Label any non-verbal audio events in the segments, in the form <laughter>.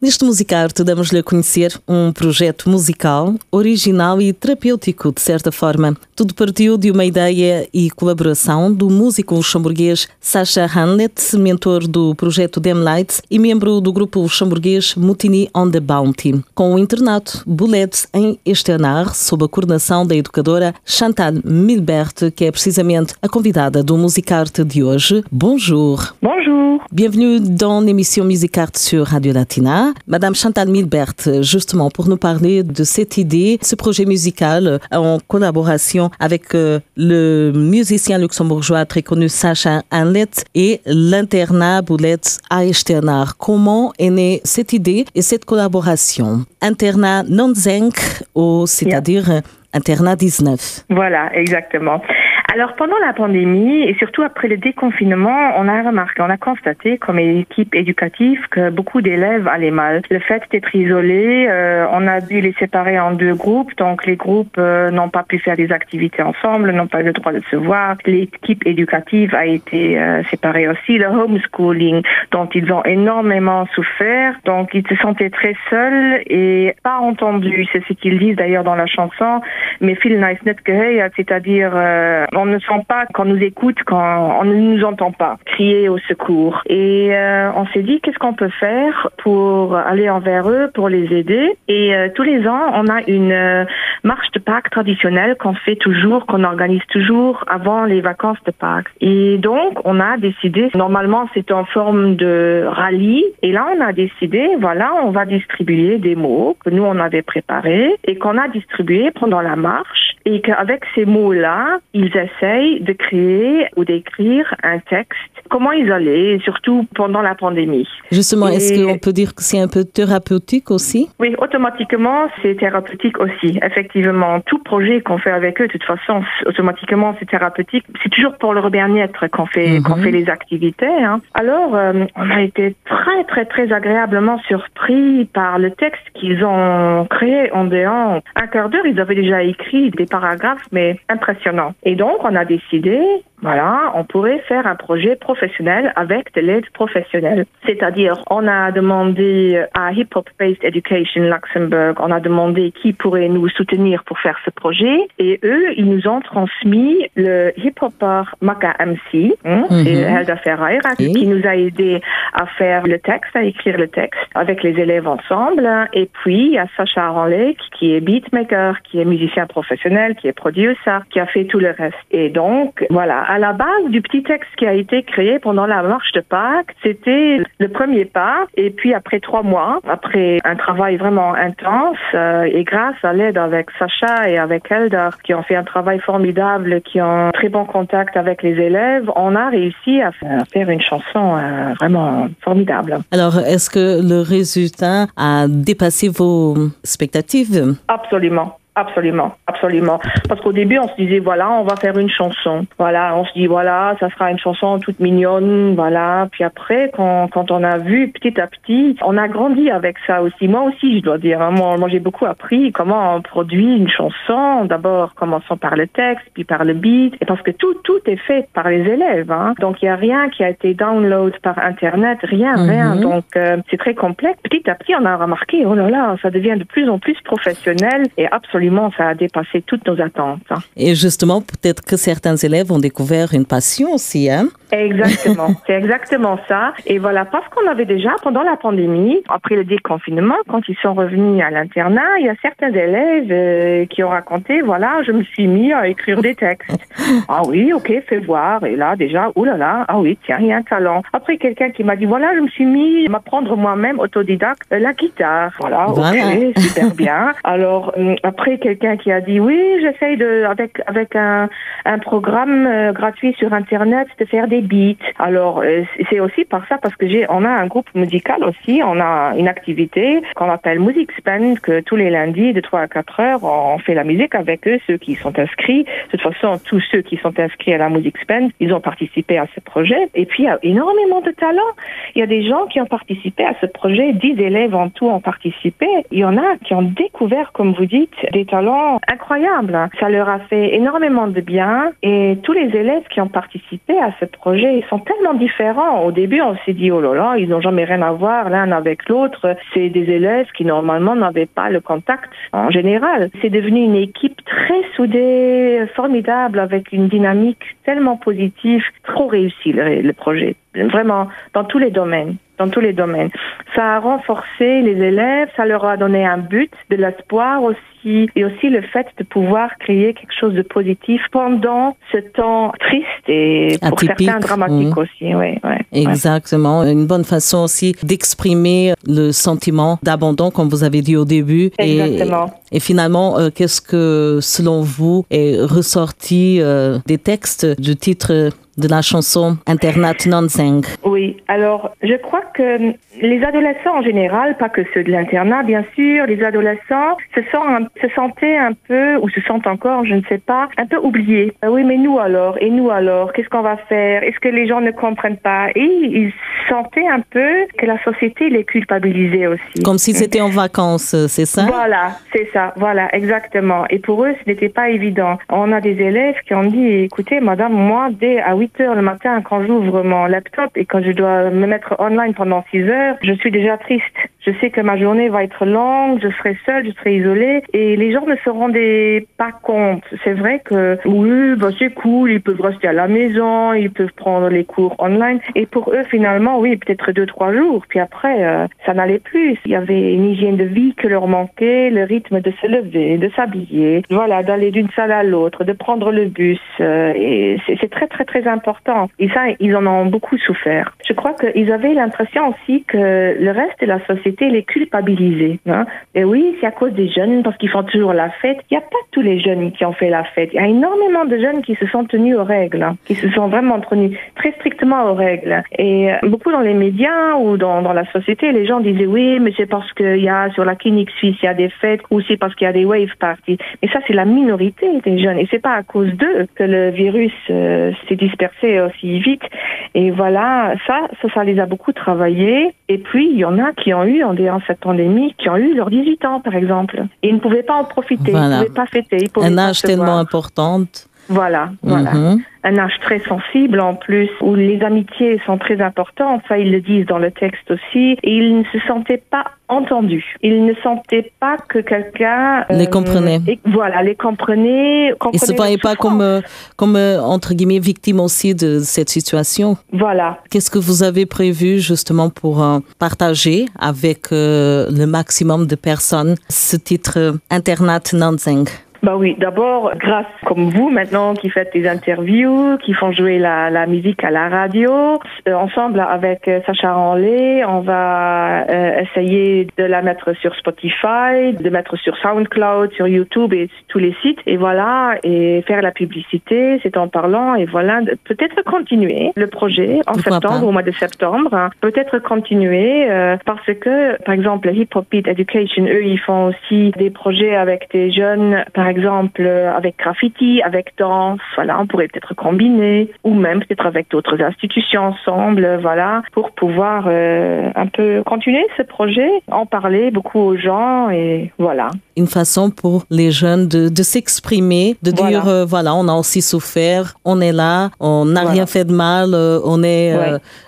Neste Musicarte damos-lhe a conhecer um projeto musical, original e terapêutico, de certa forma. Tudo partiu de uma ideia e colaboração do músico luxemburguês Sacha Hanlet, mentor do projeto Dem Lights e membro do grupo luxemburguês Mutiny on the Bounty, com o internato Boulette em Estenar, sob a coordenação da educadora Chantal Milbert, que é precisamente a convidada do Musicarte de hoje. Bonjour. Bonjour. Bienvenue dans l'émission Musicarte sur Radio Latina. Madame Chantal Milbert, justement, pour nous parler de cette idée, ce projet musical en collaboration avec euh, le musicien luxembourgeois très connu Sacha Hanlet et l'internat Boulette à Echternard. Comment est née cette idée et cette collaboration? Internat non-zenk, c'est-à-dire internat 19. Voilà, exactement. Alors pendant la pandémie et surtout après le déconfinement, on a remarqué, on a constaté comme équipe éducative que beaucoup d'élèves allaient mal. Le fait d'être isolés, euh, on a dû les séparer en deux groupes, donc les groupes euh, n'ont pas pu faire des activités ensemble, n'ont pas eu le droit de se voir. L'équipe éducative a été euh, séparée aussi. Le homeschooling, dont ils ont énormément souffert, donc ils se sentaient très seuls et pas entendus. C'est ce qu'ils disent d'ailleurs dans la chanson. Mais Phil Nice c'est-à-dire on ne sent pas qu'on nous écoute, quand on ne nous entend pas crier au secours. Et euh, on s'est dit qu'est-ce qu'on peut faire pour aller envers eux, pour les aider? Et euh, tous les ans, on a une euh, marche de Pâques traditionnelle qu'on fait toujours, qu'on organise toujours avant les vacances de Pâques. Et donc, on a décidé, normalement c'est en forme de rallye, et là on a décidé, voilà, on va distribuer des mots que nous on avait préparés et qu'on a distribués pendant la marche et qu'avec ces mots-là, ils essayent de créer ou d'écrire un texte, comment isoler, surtout pendant la pandémie. Justement, est-ce qu'on peut dire que c'est un peu thérapeutique aussi? Oui, automatiquement, c'est thérapeutique aussi. Effectivement, tout projet qu'on fait avec eux, de toute façon, automatiquement, c'est thérapeutique. C'est toujours pour leur bien-être qu'on fait, qu'on mhm. fait les activités. Hein. Alors, euh, on a été très, très, très agréablement surpris par le texte qu'ils ont créé en déant un quart d'heure. Ils avaient déjà écrit des paragraphes, mais impressionnants. Et donc, on a décidé, voilà, on pourrait faire un projet professionnel avec de l'aide professionnelle. C'est-à-dire, on a demandé à Hip Hop Based Education Luxembourg, on a demandé qui pourrait nous soutenir pour faire ce projet. Et eux, ils nous ont transmis le hip-hopper Maka MC, hein, mm Helda Ferreira, qui nous a aidé à faire le texte, à écrire le texte avec les élèves ensemble. Et puis, il y a Sacha Aranlek, qui est beatmaker, qui est musicien professionnel, qui est producer, qui a fait tout le reste. Et donc, voilà, à la base du petit texte qui a été créé pendant la marche de Pâques, c'était le premier pas. Et puis après trois mois, après un travail vraiment intense, euh, et grâce à l'aide avec Sacha et avec Elder, qui ont fait un travail formidable, qui ont très bon contact avec les élèves, on a réussi à faire une chanson euh, vraiment formidable. Alors, est-ce que le résultat a dépassé vos expectatives? Absolument. Absolument, absolument. Parce qu'au début, on se disait, voilà, on va faire une chanson. Voilà, on se dit, voilà, ça sera une chanson toute mignonne, voilà. Puis après, quand, quand on a vu petit à petit, on a grandi avec ça aussi. Moi aussi, je dois dire, hein, moi, moi j'ai beaucoup appris comment on produit une chanson. D'abord, commençons par le texte, puis par le beat. Et parce que tout, tout est fait par les élèves. Hein. Donc, il n'y a rien qui a été download par Internet, rien, mhm. rien. Donc, euh, c'est très complexe. Petit à petit, on a remarqué, oh là là, ça devient de plus en plus professionnel et absolument ça a dépassé toutes nos attentes. Hein. Et justement, peut-être que certains élèves ont découvert une passion aussi, hein Exactement, <laughs> c'est exactement ça. Et voilà, parce qu'on avait déjà, pendant la pandémie, après le déconfinement, quand ils sont revenus à l'internat, il y a certains élèves euh, qui ont raconté, voilà, je me suis mis à écrire des textes. <laughs> ah oui, ok, fais voir. Et là, déjà, oulala, là là, ah oui, tiens, il y a un talent. Après, quelqu'un qui m'a dit, voilà, je me suis mis à m'apprendre moi-même, autodidacte, la guitare. Voilà, ok, <laughs> super bien. Alors, euh, après, quelqu'un qui a dit, oui, j'essaye de, avec, avec un, un programme euh, gratuit sur Internet, de faire des les beats. Alors euh, c'est aussi par ça parce que j'ai, on a un groupe musical aussi, on a une activité qu'on appelle Music Spend que tous les lundis de 3 à 4 heures on fait la musique avec eux, ceux qui sont inscrits. De toute façon, tous ceux qui sont inscrits à la Music Spend, ils ont participé à ce projet. Et puis il y a énormément de talents. Il y a des gens qui ont participé à ce projet, 10 élèves en tout ont participé. Il y en a qui ont découvert, comme vous dites, des talents incroyables. Ça leur a fait énormément de bien et tous les élèves qui ont participé à ce projet, ils sont tellement différents. Au début, on s'est dit, oh là là, ils n'ont jamais rien à voir l'un avec l'autre. C'est des élèves qui normalement n'avaient pas le contact en général. C'est devenu une équipe très soudée, formidable, avec une dynamique tellement positive, trop réussi le projet. Vraiment, dans tous les domaines dans tous les domaines. Ça a renforcé les élèves, ça leur a donné un but, de l'espoir aussi, et aussi le fait de pouvoir créer quelque chose de positif pendant ce temps triste et pour certains dramatique aussi. Ouais, ouais, Exactement. Une bonne façon aussi d'exprimer le sentiment d'abandon, comme vous avez dit au début. Exactement. Et, finalement, euh, qu'est-ce que, selon vous, est ressorti euh, des textes du titre de la chanson Internat Nonzeng. Oui, alors je crois que les adolescents en général, pas que ceux de l'internat bien sûr, les adolescents se, sont, se sentaient un peu, ou se sentent encore, je ne sais pas, un peu oubliés. Ah oui, mais nous alors Et nous alors Qu'est-ce qu'on va faire? Est-ce que les gens ne comprennent pas? Et ils sentaient un peu que la société les culpabilisait aussi. Comme s'ils étaient en vacances, c'est ça? Voilà, c'est ça, voilà, exactement. Et pour eux, ce n'était pas évident. On a des élèves qui ont dit, écoutez, madame, moi, dès à 8 heures le matin, quand j'ouvre mon laptop et quand je dois me mettre online pendant 6 heures, je suis déjà triste. Je sais que ma journée va être longue, je serai seule, je serai isolée et les gens ne se rendaient pas compte. C'est vrai que oui, bah c'est cool, ils peuvent rester à la maison, ils peuvent prendre les cours online et pour eux finalement, oui, peut-être deux trois jours. Puis après, euh, ça n'allait plus. Il y avait une hygiène de vie que leur manquait, le rythme de se lever, de s'habiller, voilà, d'aller d'une salle à l'autre, de prendre le bus. Euh, et c'est très très très important. Et ça, ils en ont beaucoup souffert. Je crois qu'ils avaient l'impression aussi que le reste de la société les culpabilisait. Hein. Et oui, c'est à cause des jeunes parce qu'ils font toujours la fête. Il n'y a pas tous les jeunes qui ont fait la fête. Il y a énormément de jeunes qui se sont tenus aux règles, hein, qui se sont vraiment tenus très strictement aux règles. Et euh, beaucoup dans les médias ou dans, la société, les gens disaient oui, mais c'est parce qu'il y a sur la clinique suisse, il y a des fêtes ou c'est parce qu'il y a des wave parties. Mais ça, c'est la minorité des jeunes. Et c'est pas à cause d'eux que le virus euh, s'est dispersé aussi vite. Et voilà, ça, ça, ça les a beaucoup travaillé. Et puis, il y en a qui ont eu, en cette pandémie, qui ont eu leurs 18 ans, par exemple. Et ils ne pouvaient pas en profiter, ils ne pouvaient pas fêter. Un âge tellement important. Voilà, voilà. Mhm un âge très sensible en plus, où les amitiés sont très importantes, ça ils le disent dans le texte aussi, et ils ne se sentaient pas entendus. Ils ne sentaient pas que quelqu'un les euh, comprenait. voilà, les comprenait. comprenait ils se voyaient pas comme, euh, comme euh, entre guillemets victimes aussi de cette situation. Voilà. Qu'est-ce que vous avez prévu justement pour partager avec le maximum de personnes? Ce titre Internat Nanzeng? Bah oui, d'abord, grâce comme vous maintenant qui faites des interviews, qui font jouer la, la musique à la radio, euh, ensemble avec euh, Sacha Ranley, on va euh, essayer de la mettre sur Spotify, de mettre sur SoundCloud, sur YouTube et tous les sites, et voilà, et faire la publicité, c'est en parlant, et voilà, peut-être continuer le projet en septembre, au mois de septembre, hein. peut-être continuer parce que, par exemple, Hip Hop Beat Education, eux, ils font aussi des projets avec des jeunes, par exemple avec graffiti, avec danse, voilà, on pourrait peut-être combiner, ou même peut-être avec d'autres institutions ensemble, voilà, pour pouvoir euh, un peu continuer ce projet, en parler beaucoup aux gens et voilà. Une façon pour les jeunes de, de s'exprimer, de dire euh, voilà, on a aussi souffert, on est là, on n'a rien fait de mal, euh, on est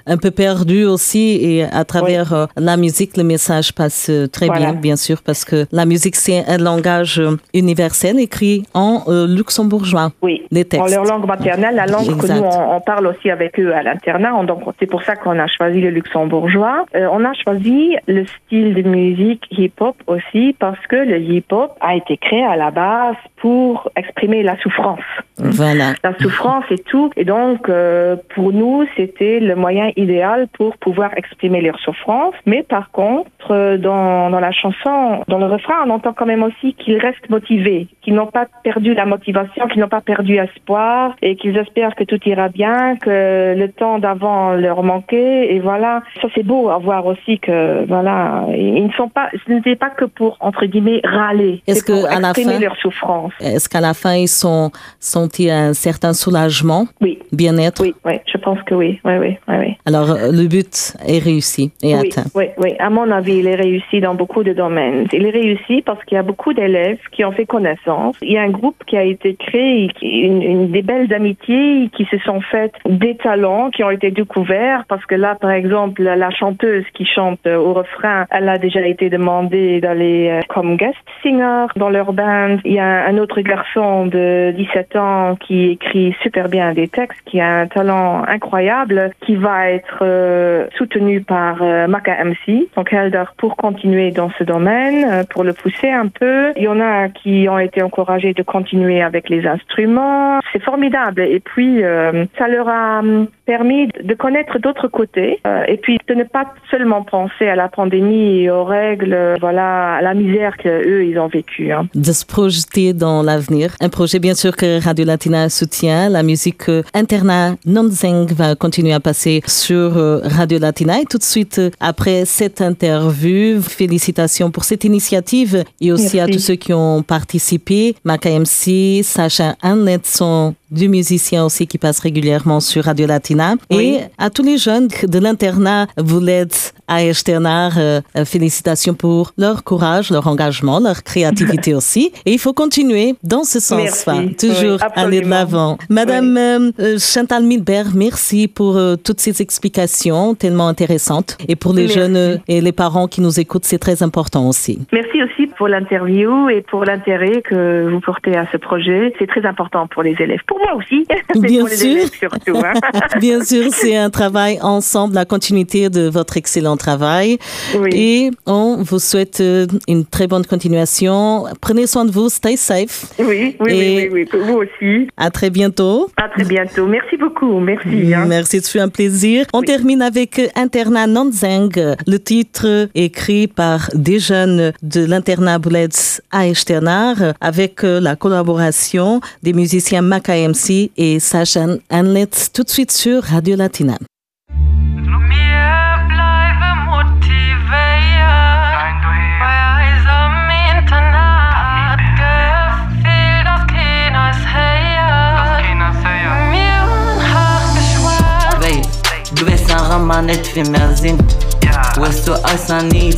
un peu perdu aussi et à travers la musique, le message passe très bien, bien sûr, parce que la musique c'est un langage universel écrit en euh, luxembourgeois. Oui, en leur langue maternelle, la langue que nous, on, parle aussi avec eux à l'internat. Donc, c'est pour ça qu'on a choisi le luxembourgeois. Euh, on a choisi le style de musique hip-hop aussi parce que le hip-hop a été créé à la base pour exprimer la souffrance. Voilà. La souffrance et tout. Et donc, euh, pour nous, c'était le moyen idéal pour pouvoir exprimer leur souffrance. Mais par contre, dans, dans la chanson, dans le refrain, on entend quand même aussi qu'ils restent motivés qu'ils n'ont pas perdu la motivation, qu'ils n'ont pas perdu espoir et qu'ils espèrent que tout ira bien, que le temps d'avant leur manquait et voilà. Ça c'est beau à voir aussi que voilà, ils ne sont pas, ce n'était pas que pour entre guillemets râler, est-ce que à la fin, leur souffrance. Est-ce qu'à la fin ils sont senti un certain soulagement, oui, bien-être? Oui, oui, je pense que oui, oui, oui, oui. Alors le but est réussi et oui, atteint. Oui, oui. À mon avis, il est réussi dans beaucoup de domaines. Il est réussi parce qu'il y a beaucoup d'élèves qui ont fait connaissance. Il y a un groupe qui a été créé, une, une des belles amitiés qui se sont faites, des talents qui ont été découverts parce que là, par exemple, la chanteuse qui chante au refrain, elle a déjà été demandée d'aller euh, comme guest singer dans leur band. Il y a un autre garçon de 17 ans qui écrit super bien des textes, qui a un talent incroyable, qui va être euh, soutenu par euh, Maka MC, donc Helder, pour continuer dans ce domaine, euh, pour le pousser un peu. Il y en a qui ont été encouragés de continuer avec les instruments. C'est formidable. Et puis, euh, ça leur a hum, permis de connaître d'autres côtés euh, et puis de ne pas seulement penser à la pandémie et aux règles, voilà, à la misère qu'eux, ils ont vécu. Hein. De se projeter dans l'avenir. Un projet, bien sûr, que Radio Latina soutient. La musique Interna Nonzeng va continuer à passer sur Radio Latina. Et tout de suite, après cette interview, félicitations pour cette initiative et aussi Merci. à tous ceux qui ont participé. Maca MC, Sacha Annette sont du musicien aussi qui passe régulièrement sur Radio Latina. Oui. Et à tous les jeunes de l'internat Voulette à Esternar, euh, félicitations pour leur courage, leur engagement, leur créativité <laughs> aussi. Et il faut continuer dans ce sens-là, toujours Oui, aller de l'avant. Madame euh, euh, Chantal Milbert, merci pour euh, toutes ces explications tellement intéressantes. Et pour les Merci. jeunes euh, et les parents qui nous écoutent, c'est très important aussi. Merci aussi pour l'interview et pour l'intérêt que vous portez à ce projet. C'est très important pour les élèves. Pour moi aussi, <laughs> mais Bien pour les sûr. élèves surtout. hein. <laughs> Bien sûr, c'est un travail ensemble, la continuité de votre excellent travail. Oui. Et on vous souhaite euh, une très bonne continuation. Prenez soin de vous, stay safe. Oui, oui, Et- oui, oui, vous aussi. À très bientôt. À très bientôt. Merci beaucoup. Merci. hein. Merci, ce fut un plaisir. On Oui. termine avec euh, Internat Nanzeng, le titre écrit par des jeunes de l'internat Boulets à Echternard, avec euh, la collaboration des musiciens Maka MC et Sacha Anlet, tout de suite sur Radio Latina.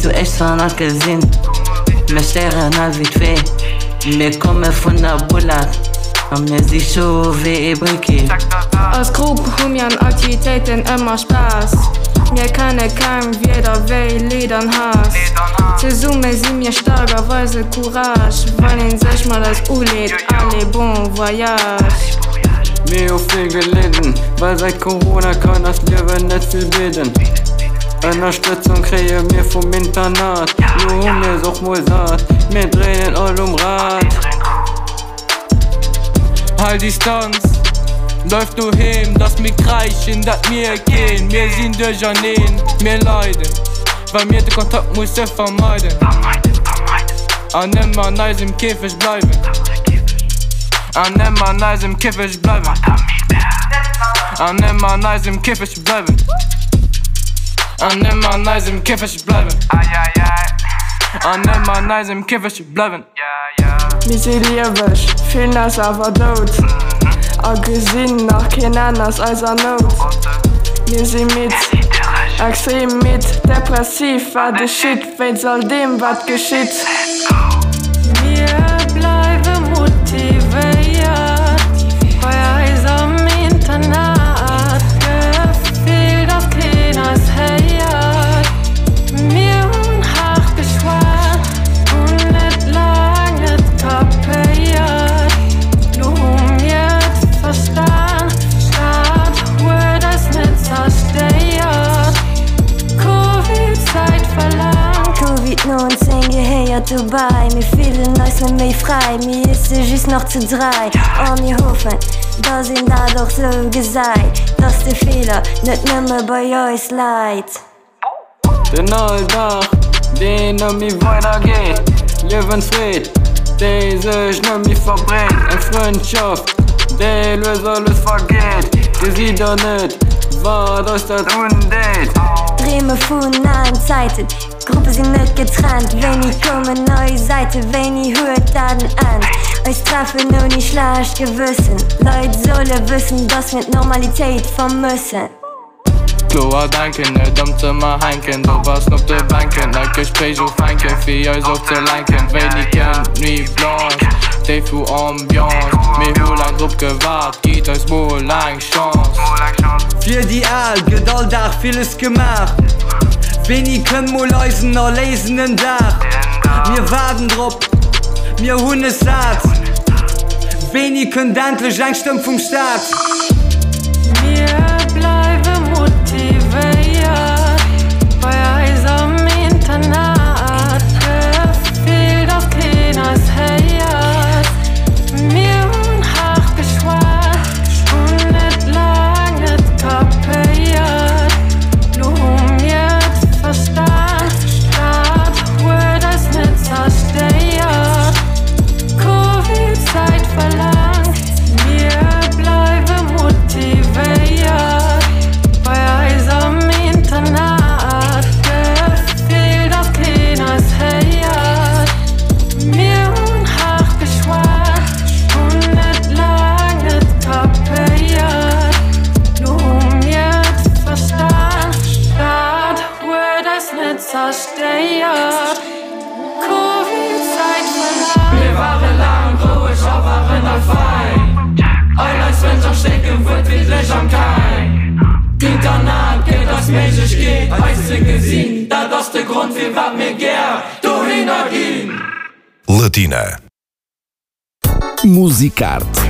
Dass keiner Mestere na vite fait, mais comme funda bulat, am ne zi chove e briquet. Als groep hum jan activiteiten immer Spaß. Mir keine kein wieder wei ledern has Ze summe si mir starker weise courage Wann sech mal als Ulet alle bon voyage. Mir auf viel gelitten, weil seit Corona kann das Leben nicht viel beten. Unterstützung kriege mir vom Internat, nur mir such Musat, mir drehen all um Rad. Halt Distanz, läuft du hin, dass mir kreischen, dass mir gehen, wir sind der Janine, wir leiden, weil mir den Kontakt muss ich vermeiden. An immer nice im Käfig bleiben. An immer nice im Käfig bleiben. An immer nice im Käfig bleiben. Anema nice im Käferchen bleiben. Ay, ay, ay. Nice im Käferchen bleiben. Ja, ja. Wir sind liebisch, viel nass aber tot. A gesehen nach kein anders als a Not. Wir sind mit, extrem mit, depressiv war de Shit, wen soll dem was geschieht? zu drei. Om je hoffen dass sind dadurch so gesagt dass die Fehler nicht nimmer bei euch leid. Den Alltag, den um mich weitergeht Lebensfried, den sich nëmm mich verbrennt. Eine Freundschaft De lös alles vergeht. Ge si net war das dat undet Dreme von nahen Zeiten wir sind nicht getrennt. Wenn ich komme, neue Seite, wenn ich höre, dann an. Euch treffen nur nicht schlecht gewissen. Leute sollen wissen, dass wir Normalität vermissen. Kloer denken net dëm ze mar henken do was op de banken Dat gesprech of feinken fir eus op ze lenken Wenigen nie blanche, Dé vu ambiance méi ho lang op gewahrt, geht euch wohl lang chance Für die Al Gedaldach vieles gemacht Bini këmm mo leisen a lesenen Dach Mir waden drop Mir hunne Saat Bini kën dantlech Langstëm vom Staat. Yeah. da das der Grund, wie wat mir gär, du hinagin. Latina. Musicarte